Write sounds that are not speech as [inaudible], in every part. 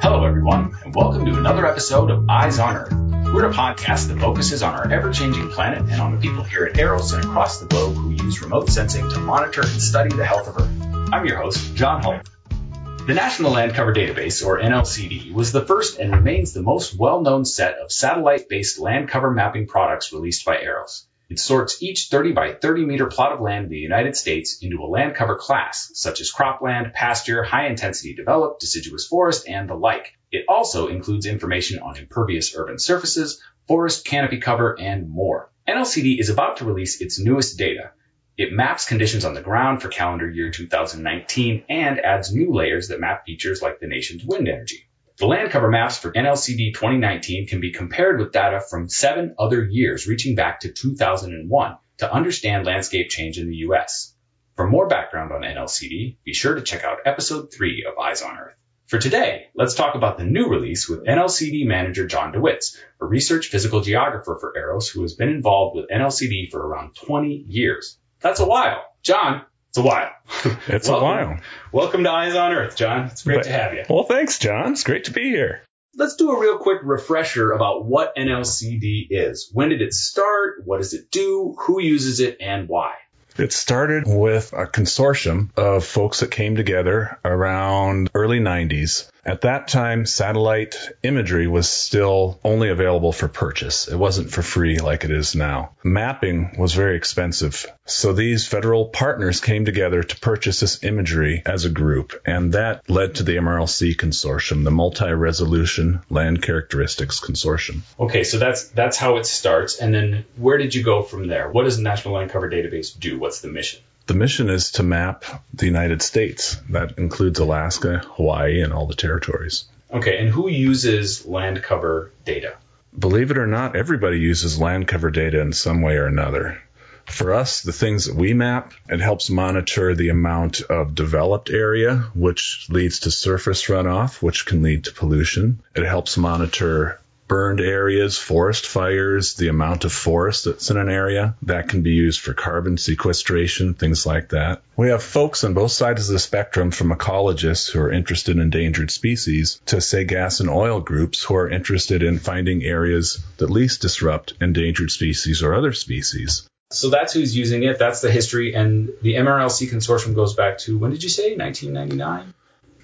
Hello, everyone, and welcome to another episode of Eyes on Earth. We're a podcast that focuses on our ever changing planet and on the people here at EROS and across the globe who use remote sensing to monitor and study the health of Earth. I'm your host, John Hult. The National Land Cover Database, or NLCD, was the first and remains the most well known set of satellite based land cover mapping products released by EROS. It sorts each 30 by 30 meter plot of land in the United States into a land cover class, such as cropland, pasture, high intensity developed, deciduous forest, and the like. It also includes information on impervious urban surfaces, forest canopy cover, and more. NLCD is about to release its newest data. It maps conditions on the ground for calendar year 2019 and adds new layers that map features like the nation's wind energy. The land cover maps for NLCD 2019 can be compared with data from seven other years reaching back to 2001 to understand landscape change in the US. For more background on NLCD, be sure to check out episode 3 of Eyes on Earth. For today, let's talk about the new release with NLCD manager John DeWitz, a research physical geographer for Eros who has been involved with NLCD for around 20 years. That's a while. John, a while. [laughs] It's Welcome. a while. Welcome to Eyes on Earth, John. It's great But- to have you. Well, thanks, John. It's great to be here. Let's do a real quick refresher about what NLCD is. When did it start? What does it do? Who uses it and why? It started with a consortium of folks that came together around early 90s. At that time, satellite imagery was still only available for purchase. It wasn't for free like it is now. Mapping was very expensive. So these federal partners came together to purchase this imagery as a group. And that led to the MRLC consortium, the Multi-Resolution Land Characteristics Consortium. Okay, so that's that's how it starts. And then where did you go from there? What does the National Land Cover Database do? What's the mission? The mission is to map the United States. That includes Alaska, Hawaii, and all the territories. Okay, and who uses land cover data? Believe it or not, everybody uses land cover data in some way or another. For us, the things that we map, it helps monitor the amount of developed area, which leads to surface runoff, which can lead to pollution. It helps monitor burned areas, forest fires, the amount of forest that's in an area. That can be used for carbon sequestration, things like that. We have folks on both sides of the spectrum from ecologists who are interested in endangered species to say gas and oil groups who are interested in finding areas that least disrupt endangered species or other species. So that's who's using it. That's the history. And the MRLC consortium goes back to when did you say? 1999?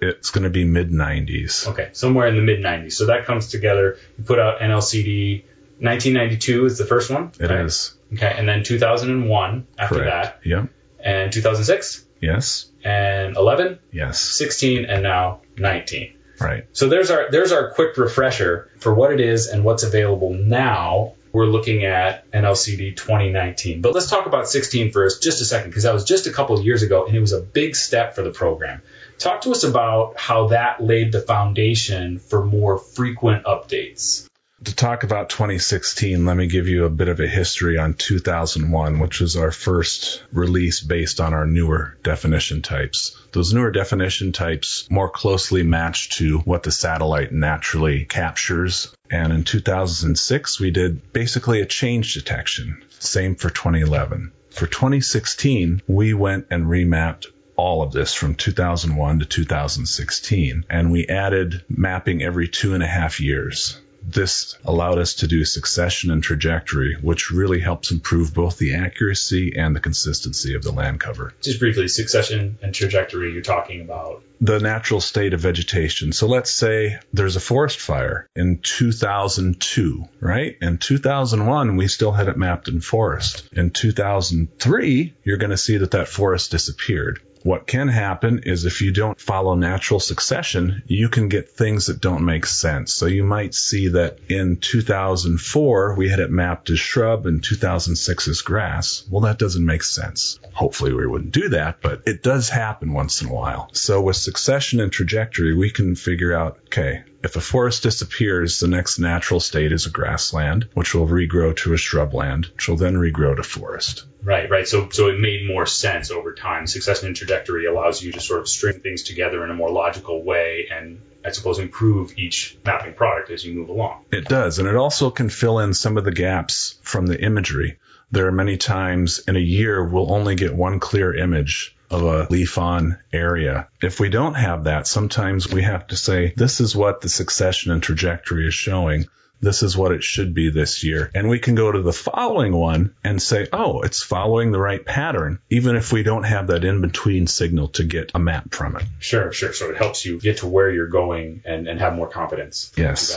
It's going to be mid 90s. Okay, somewhere in the mid 90s. So that comes together. You put out NLCD. 1992 is the first one. It is right? Okay, and then 2001 after correct. Yep. and 2006, Yes. and 11, Yes. 16, and now 19. Right. So there's our there's our quick refresher for what it is and what's available now. We're looking at NLCD 2019. But let's talk about 16 first, just a second, because that was just a couple of years ago, and it was a big step for the program. Talk to us about how that laid the foundation for more frequent updates. To talk about 2016, let me give you a bit of a history on 2001, which was our first release based on our newer definition types. Those newer definition types more closely match to what the satellite naturally captures. And in 2006, we did basically a change detection. Same for 2011. For 2016, we went and remapped all of this from 2001 to 2016, and we added mapping every two and a half years. This allowed us to do succession and trajectory, which really helps improve both the accuracy and the consistency of the land cover. Just briefly, succession and trajectory you're talking about. The natural state of vegetation. So let's say there's a forest fire in 2002, right? In 2001, we still had it mapped in forest. In 2003, you're going to see that that forest disappeared. What can happen is if you don't follow natural succession, you can get things that don't make sense. So you might see that in 2004, we had it mapped as shrub and 2006 as grass. Well, that doesn't make sense. Hopefully we wouldn't do that, but it does happen once in a while. So with succession and trajectory, we can figure out, okay, if a forest disappears, the next natural state is a grassland, which will regrow to a shrubland, which will then regrow to forest. Right, right. So, so it made more sense over time. Succession and trajectory allows you to sort of string things together in a more logical way, and I suppose improve each mapping product as you move along. It does, and it also can fill in some of the gaps from the imagery. There are many times in a year we'll only get one clear image of a leaf on area. If we don't have that, sometimes we have to say, this is what the succession and trajectory is showing this is what it should be this year. And we can go to the following one and say, oh, it's following the right pattern, even if we don't have that in between signal to get a map from it. Sure, sure. So it helps you get to where you're going and, and have more confidence. Yes.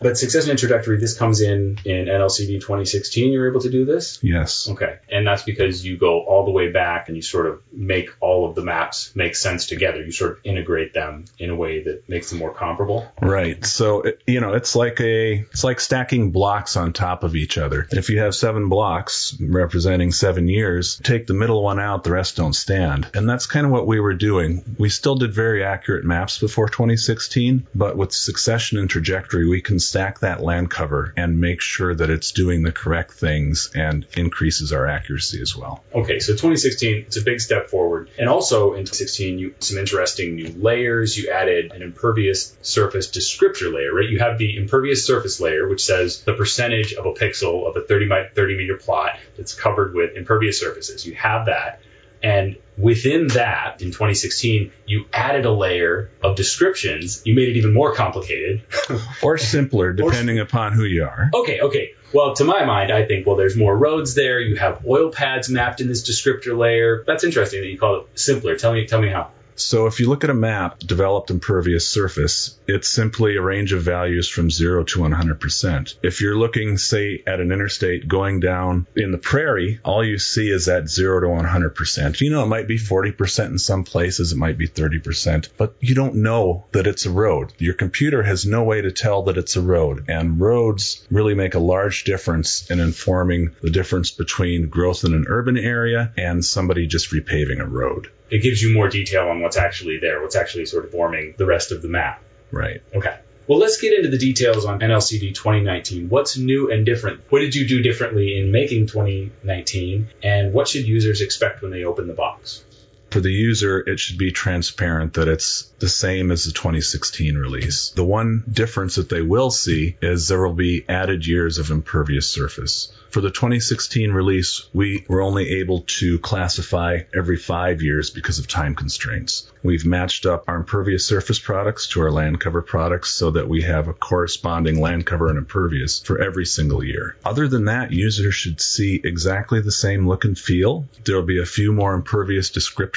But success and trajectory, this comes in in NLCD 2016. You're able to do this? Yes. Okay. And that's because you go all the way back and you sort of make all of the maps make sense together. You sort of integrate them in a way that makes them more comparable. Right. So, you know, it's like a, it's like stacking blocks on top of each other. If you have seven blocks representing seven years, take the middle one out, the rest don't stand. And that's kind of what we were doing. We still did very accurate maps before 2016, but with succession and trajectory, we can stack that land cover and make sure that it's doing the correct things and increases our accuracy as well. Okay, so 2016, it's a big step forward. And also in 2016, you some interesting new layers. You added an impervious surface descriptor layer, right? You have the impervious surface layer, which says the percentage of a pixel of a 30 by 30 meter plot that's covered with impervious surfaces. You have that. And within that, in 2016, you added a layer of descriptions. You made it even more complicated. [laughs] or simpler, depending or, upon who you are. Okay, okay. Well, to my mind, I think, well, there's more roads there. You have oil pads mapped in this descriptor layer. That's interesting that you call it simpler. Tell me, tell me how. So if you look at a map, developed impervious surface, it's simply a range of values from 0 to 100%. If you're looking, say, at an interstate going down in the prairie, all you see is that 0 to 100%. You know, it might be 40% in some places, it might be 30%, but you don't know that it's a road. Your computer has no way to tell that it's a road, and roads really make a large difference in informing the difference between growth in an urban area and somebody just repaving a road it gives you more detail on what's actually there, what's actually sort of forming the rest of the map. Right. Okay. Well, let's get into the details on NLCD 2019. What's new and different? What did you do differently in making 2019? And what should users expect when they open the box? For the user, it should be transparent that it's the same as the 2016 release. The one difference that they will see is there will be added years of impervious surface. For the 2016 release, we were only able to classify every five years because of time constraints. We've matched up our impervious surface products to our land cover products so that we have a corresponding land cover and impervious for every single year. Other than that, users should see exactly the same look and feel. There'll be a few more impervious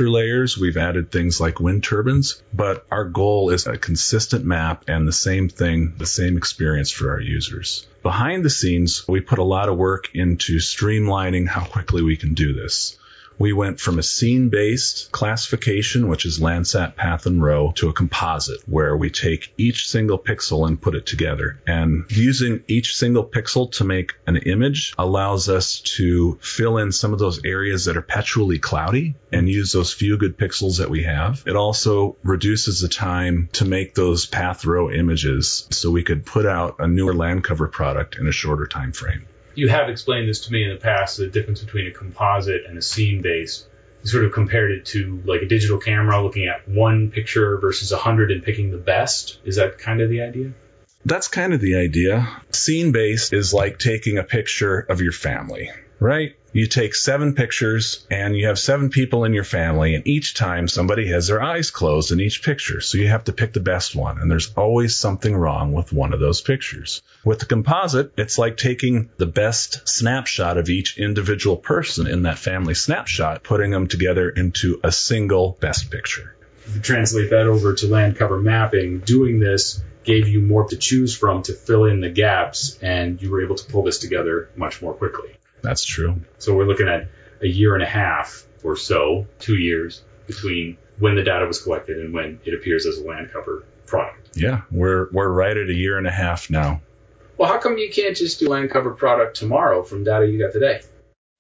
layers. We've added things like wind turbines, but our goal is a consistent map and the same thing, the same experience for our users. Behind the scenes, we put a lot of work into streamlining how quickly we can do this we went from a scene based classification, which is Landsat path and row, to a composite where we take each single pixel and put it together. And using each single pixel to make an image allows us to fill in some of those areas that are perpetually cloudy and use those few good pixels that we have. It also reduces the time to make those path row images so we could put out a newer land cover product in a shorter time frame you have explained this to me in the past the difference between a composite and a scene base. You sort of compared it to like a digital camera looking at one picture versus a hundred and picking the best. Is that kind of the idea? That's kind of the idea. Scene based is like taking a picture of your family, right? you take seven pictures and you have seven people in your family and each time somebody has their eyes closed in each picture. So you have to pick the best one and there's always something wrong with one of those pictures. With the composite, it's like taking the best snapshot of each individual person in that family snapshot, putting them together into a single best picture. Translate that over to land cover mapping, doing this gave you more to choose from to fill in the gaps and you were able to pull this together much more quickly. That's true. So we're looking at a year and a half or so, two years between when the data was collected and when it appears as a land cover product. Yeah, we're we're right at a year and a half now. Well, how come you can't just do land cover product tomorrow from data you got today?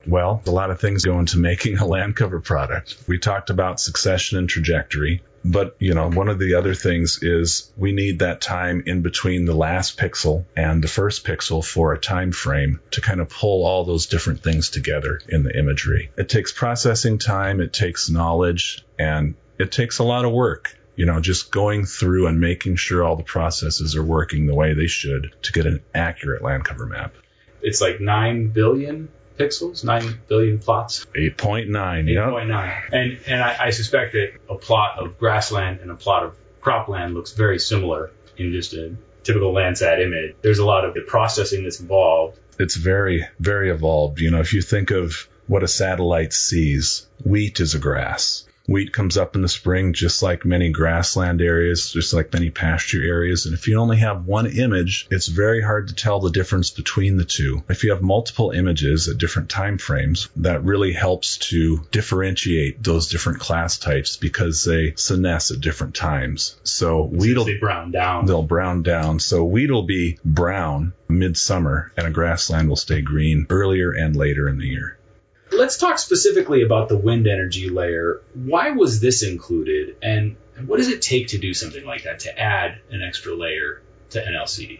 Well, a lot of things go into making a land cover product. We talked about succession and trajectory. But, you know, one of the other things is we need that time in between the last pixel and the first pixel for a time frame to kind of pull all those different things together in the imagery. It takes processing time, it takes knowledge, and it takes a lot of work. You know, just going through and making sure all the processes are working the way they should to get an accurate land cover map. It's like 9 billion pixels, 9 billion plots. 8.9, yeah. 8.9. And, and I, I suspect that a plot of grassland and a plot of cropland looks very similar in just a typical Landsat image. There's a lot of the processing that's involved. It's very, very evolved. You know, if you think of what a satellite sees, wheat is a grass. Wheat comes up in the spring, just like many grassland areas, just like many pasture areas. And if you only have one image, it's very hard to tell the difference between the two. If you have multiple images at different time frames, that really helps to differentiate those different class types because they senesce at different times. So wheat will They brown down. they'll brown down. So wheat will be brown midsummer, and a grassland will stay green earlier and later in the year. Let's talk specifically about the wind energy layer. Why was this included, and what does it take to do something like that, to add an extra layer to NLCD?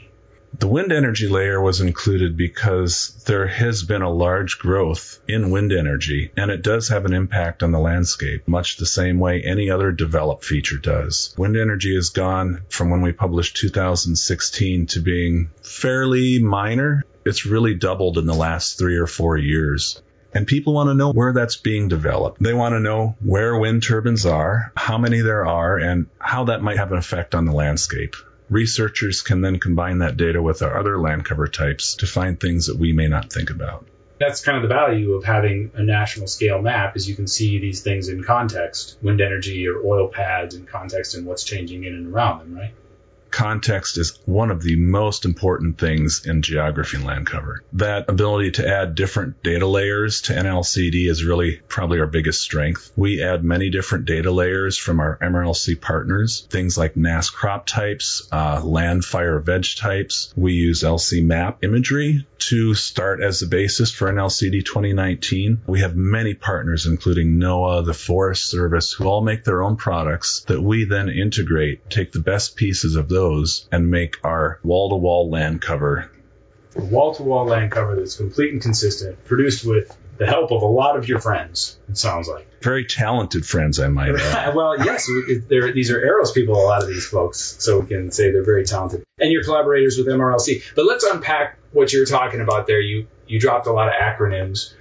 The wind energy layer was included because there has been a large growth in wind energy, and it does have an impact on the landscape, much the same way any other developed feature does. Wind energy has gone from when we published 2016 to being fairly minor. It's really doubled in the last three or four years. And people want to know where that's being developed. They want to know where wind turbines are, how many there are, and how that might have an effect on the landscape. Researchers can then combine that data with our other land cover types to find things that we may not think about. That's kind of the value of having a national scale map is you can see these things in context, wind energy or oil pads in context and what's changing in and around them, right? Context is one of the most important things in geography and land cover. That ability to add different data layers to NLCD is really probably our biggest strength. We add many different data layers from our MRLC partners, things like NASS crop types, uh, land fire veg types. We use LCMAP imagery to start as the basis for NLCD 2019. We have many partners, including NOAA, the Forest Service, who all make their own products that we then integrate, take the best pieces of those and make our wall to wall land cover. Wall to wall land cover that's complete and consistent, produced with the help of a lot of your friends, it sounds like. Very talented friends, I might add. [laughs] well, yes, they're, these are EROS people, a lot of these folks, so we can say they're very talented. And your collaborators with MRLC. But let's unpack what you're talking about there. You, you dropped a lot of acronyms.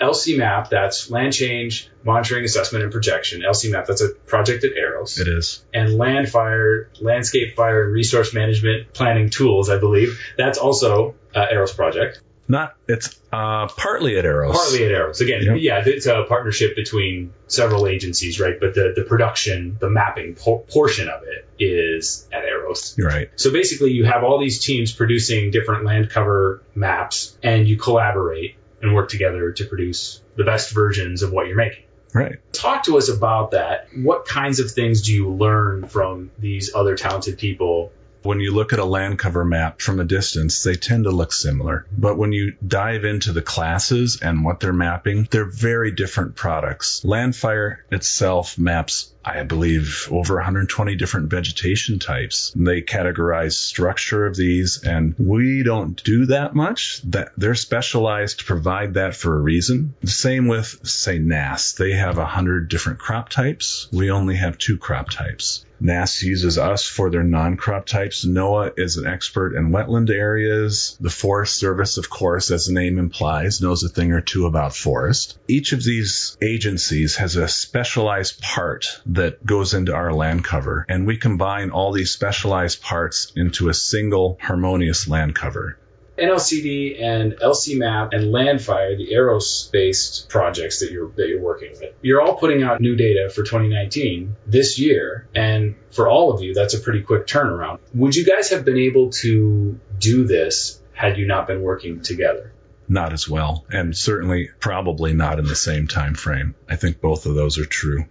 LCMAP, that's Land Change Monitoring, Assessment, and Projection. LCMAP, that's a project at EROS. It is. And Land Fire, Landscape Fire, and Resource Management Planning Tools, I believe. That's also uh, EROS project. Not, it's uh, partly at EROS. Partly at EROS. Again, yep. yeah, it's a partnership between several agencies, right? But the, the production, the mapping por- portion of it is at EROS. You're right. So basically, you have all these teams producing different land cover maps, and you collaborate and work together to produce the best versions of what you're making. Right. Talk to us about that. What kinds of things do you learn from these other talented people? When you look at a land cover map from a distance, they tend to look similar. But when you dive into the classes and what they're mapping, they're very different products. Landfire itself maps I believe, over 120 different vegetation types. They categorize structure of these, and we don't do that much. That they're specialized to provide that for a reason. The same with, say, NASS. They have 100 different crop types. We only have two crop types. NASS uses us for their non-crop types. NOAA is an expert in wetland areas. The Forest Service, of course, as the name implies, knows a thing or two about forest. Each of these agencies has a specialized part that goes into our land cover, and we combine all these specialized parts into a single harmonious land cover. NLCD and LCMAP and Landfire, the EROS-based projects that you're that you're working with, you're all putting out new data for 2019 this year, and for all of you, that's a pretty quick turnaround. Would you guys have been able to do this had you not been working together? Not as well, and certainly probably not in the same time frame. I think both of those are true.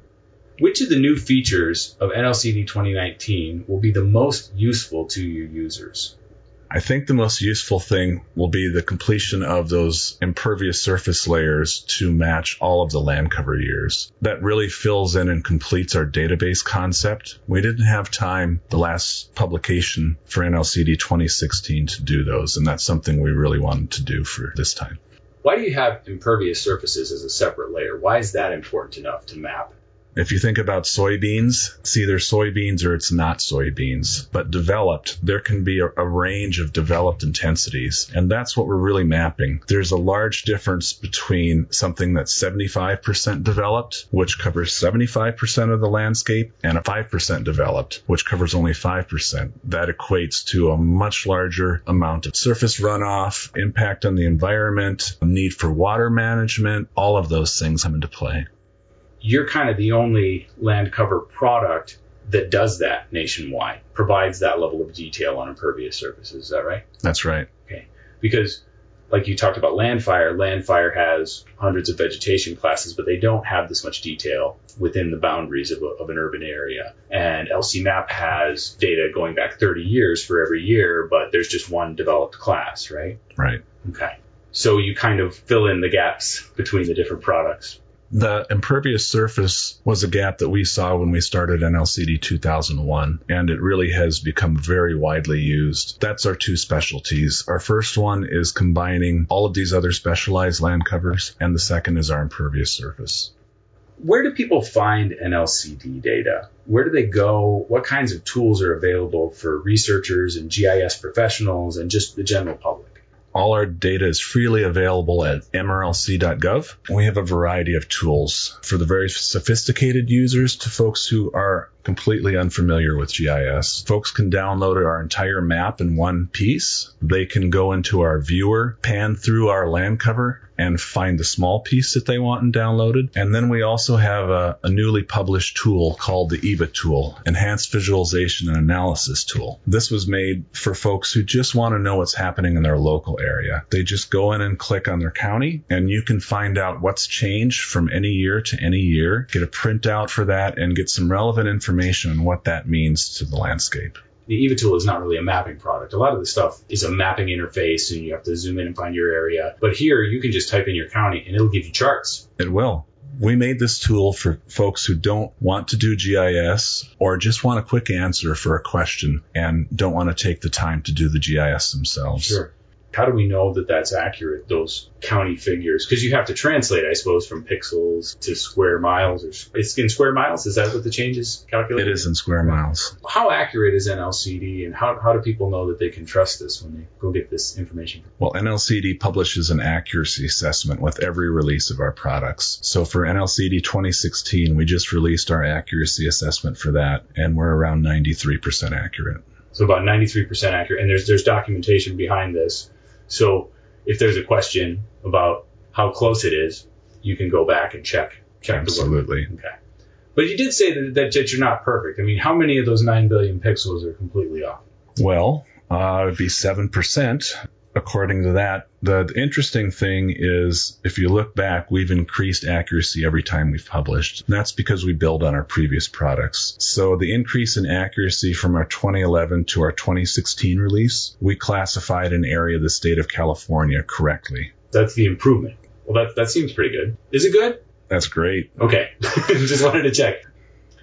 Which of the new features of NLCD 2019 will be the most useful to your users? I think the most useful thing will be the completion of those impervious surface layers to match all of the land cover years. That really fills in and completes our database concept. We didn't have time the last publication for NLCD 2016 to do those, and that's something we really wanted to do for this time. Why do you have impervious surfaces as a separate layer? Why is that important enough to map If you think about soybeans, it's either soybeans or it's not soybeans. But developed, there can be a, a range of developed intensities. And that's what we're really mapping. There's a large difference between something that's 75% developed, which covers 75% of the landscape, and a 5% developed, which covers only 5%. That equates to a much larger amount of surface runoff, impact on the environment, need for water management, all of those things come into play. You're kind of the only land cover product that does that nationwide, provides that level of detail on impervious surfaces. Is that right? That's right. Okay. Because like you talked about land fire, land fire has hundreds of vegetation classes, but they don't have this much detail within the boundaries of, a, of an urban area. And LCMAP has data going back 30 years for every year, but there's just one developed class, right? Right. Okay. So you kind of fill in the gaps between the different products the impervious surface was a gap that we saw when we started NLCD 2001, and it really has become very widely used. That's our two specialties. Our first one is combining all of these other specialized land covers, and the second is our impervious surface. Where do people find NLCD data? Where do they go? What kinds of tools are available for researchers and GIS professionals and just the general public? All our data is freely available at mrlc.gov. We have a variety of tools for the very sophisticated users to folks who are completely unfamiliar with GIS. Folks can download our entire map in one piece. They can go into our viewer, pan through our land cover, and find the small piece that they want and downloaded. And then we also have a, a, newly published tool called the EVA tool, Enhanced Visualization and Analysis tool. This was made for folks who just want to know what's happening in their local area. They just go in and click on their county, and you can find out what's changed from any year to any year, get a printout for that, and get some relevant information on what that means to the landscape. The EVA tool is not really a mapping product. A lot of the stuff is a mapping interface and you have to zoom in and find your area. But here you can just type in your county and it'll give you charts. It will. We made this tool for folks who don't want to do GIS or just want a quick answer for a question and don't want to take the time to do the GIS themselves. Sure how do we know that that's accurate, those county figures? Because you have to translate, I suppose, from pixels to square miles. Or it's in square miles. Is that what the change is calculated? It is in square miles. How accurate is NLCD, and how, how do people know that they can trust this when they go get this information? Well, NLCD publishes an accuracy assessment with every release of our products. So for NLCD 2016, we just released our accuracy assessment for that, and we're around 93% accurate. So about 93% accurate, and there's there's documentation behind this so if there's a question about how close it is, you can go back and check check Absolutely. Okay. But you did say that, that, that you're not perfect. I mean, how many of those 9 billion pixels are completely off? Well, uh, it would be 7% according to that. The, the, interesting thing is, if you look back, we've increased accuracy every time we've published. And that's because we build on our previous products. So the increase in accuracy from our 2011 to our 2016 release, we classified an area of the state of California correctly. That's the improvement. Well, that, that seems pretty good. Is it good? That's great. Okay. [laughs] just wanted to check.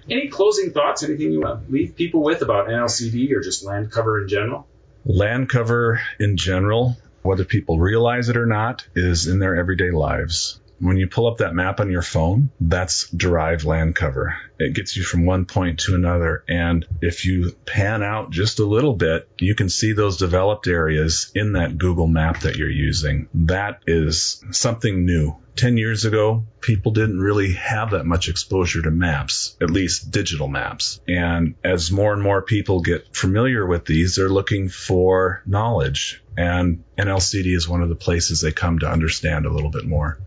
Any closing thoughts? Anything you want to leave people with about NLCD or just land cover in general? Land cover in general, whether people realize it or not, is in their everyday lives. When you pull up that map on your phone, that's derived land cover. It gets you from one point to another. And if you pan out just a little bit, you can see those developed areas in that Google map that you're using. That is something new 10 years ago, people didn't really have that much exposure to maps, at least digital maps. And as more and more people get familiar with these, they're looking for knowledge. And NLCD is one of the places they come to understand a little bit more.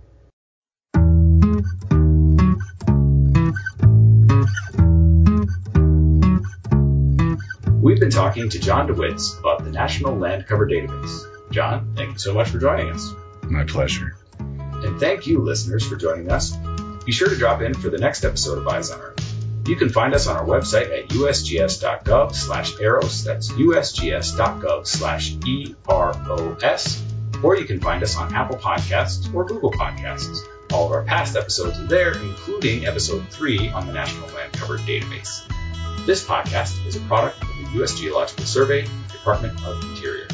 Been talking to John DeWitz about the National Land Cover Database. John, thank you so much for joining us. My pleasure. And thank you, listeners, for joining us. Be sure to drop in for the next episode of Eyes on Earth. You can find us on our website at usgs.gov slash eros. That's usgs.gov slash E-R-O-S. Or you can find us on Apple Podcasts or Google Podcasts. All of our past episodes are there, including episode 3 on the National Land Cover Database. This podcast is a product of the U.S. Geological Survey, Department of Interior.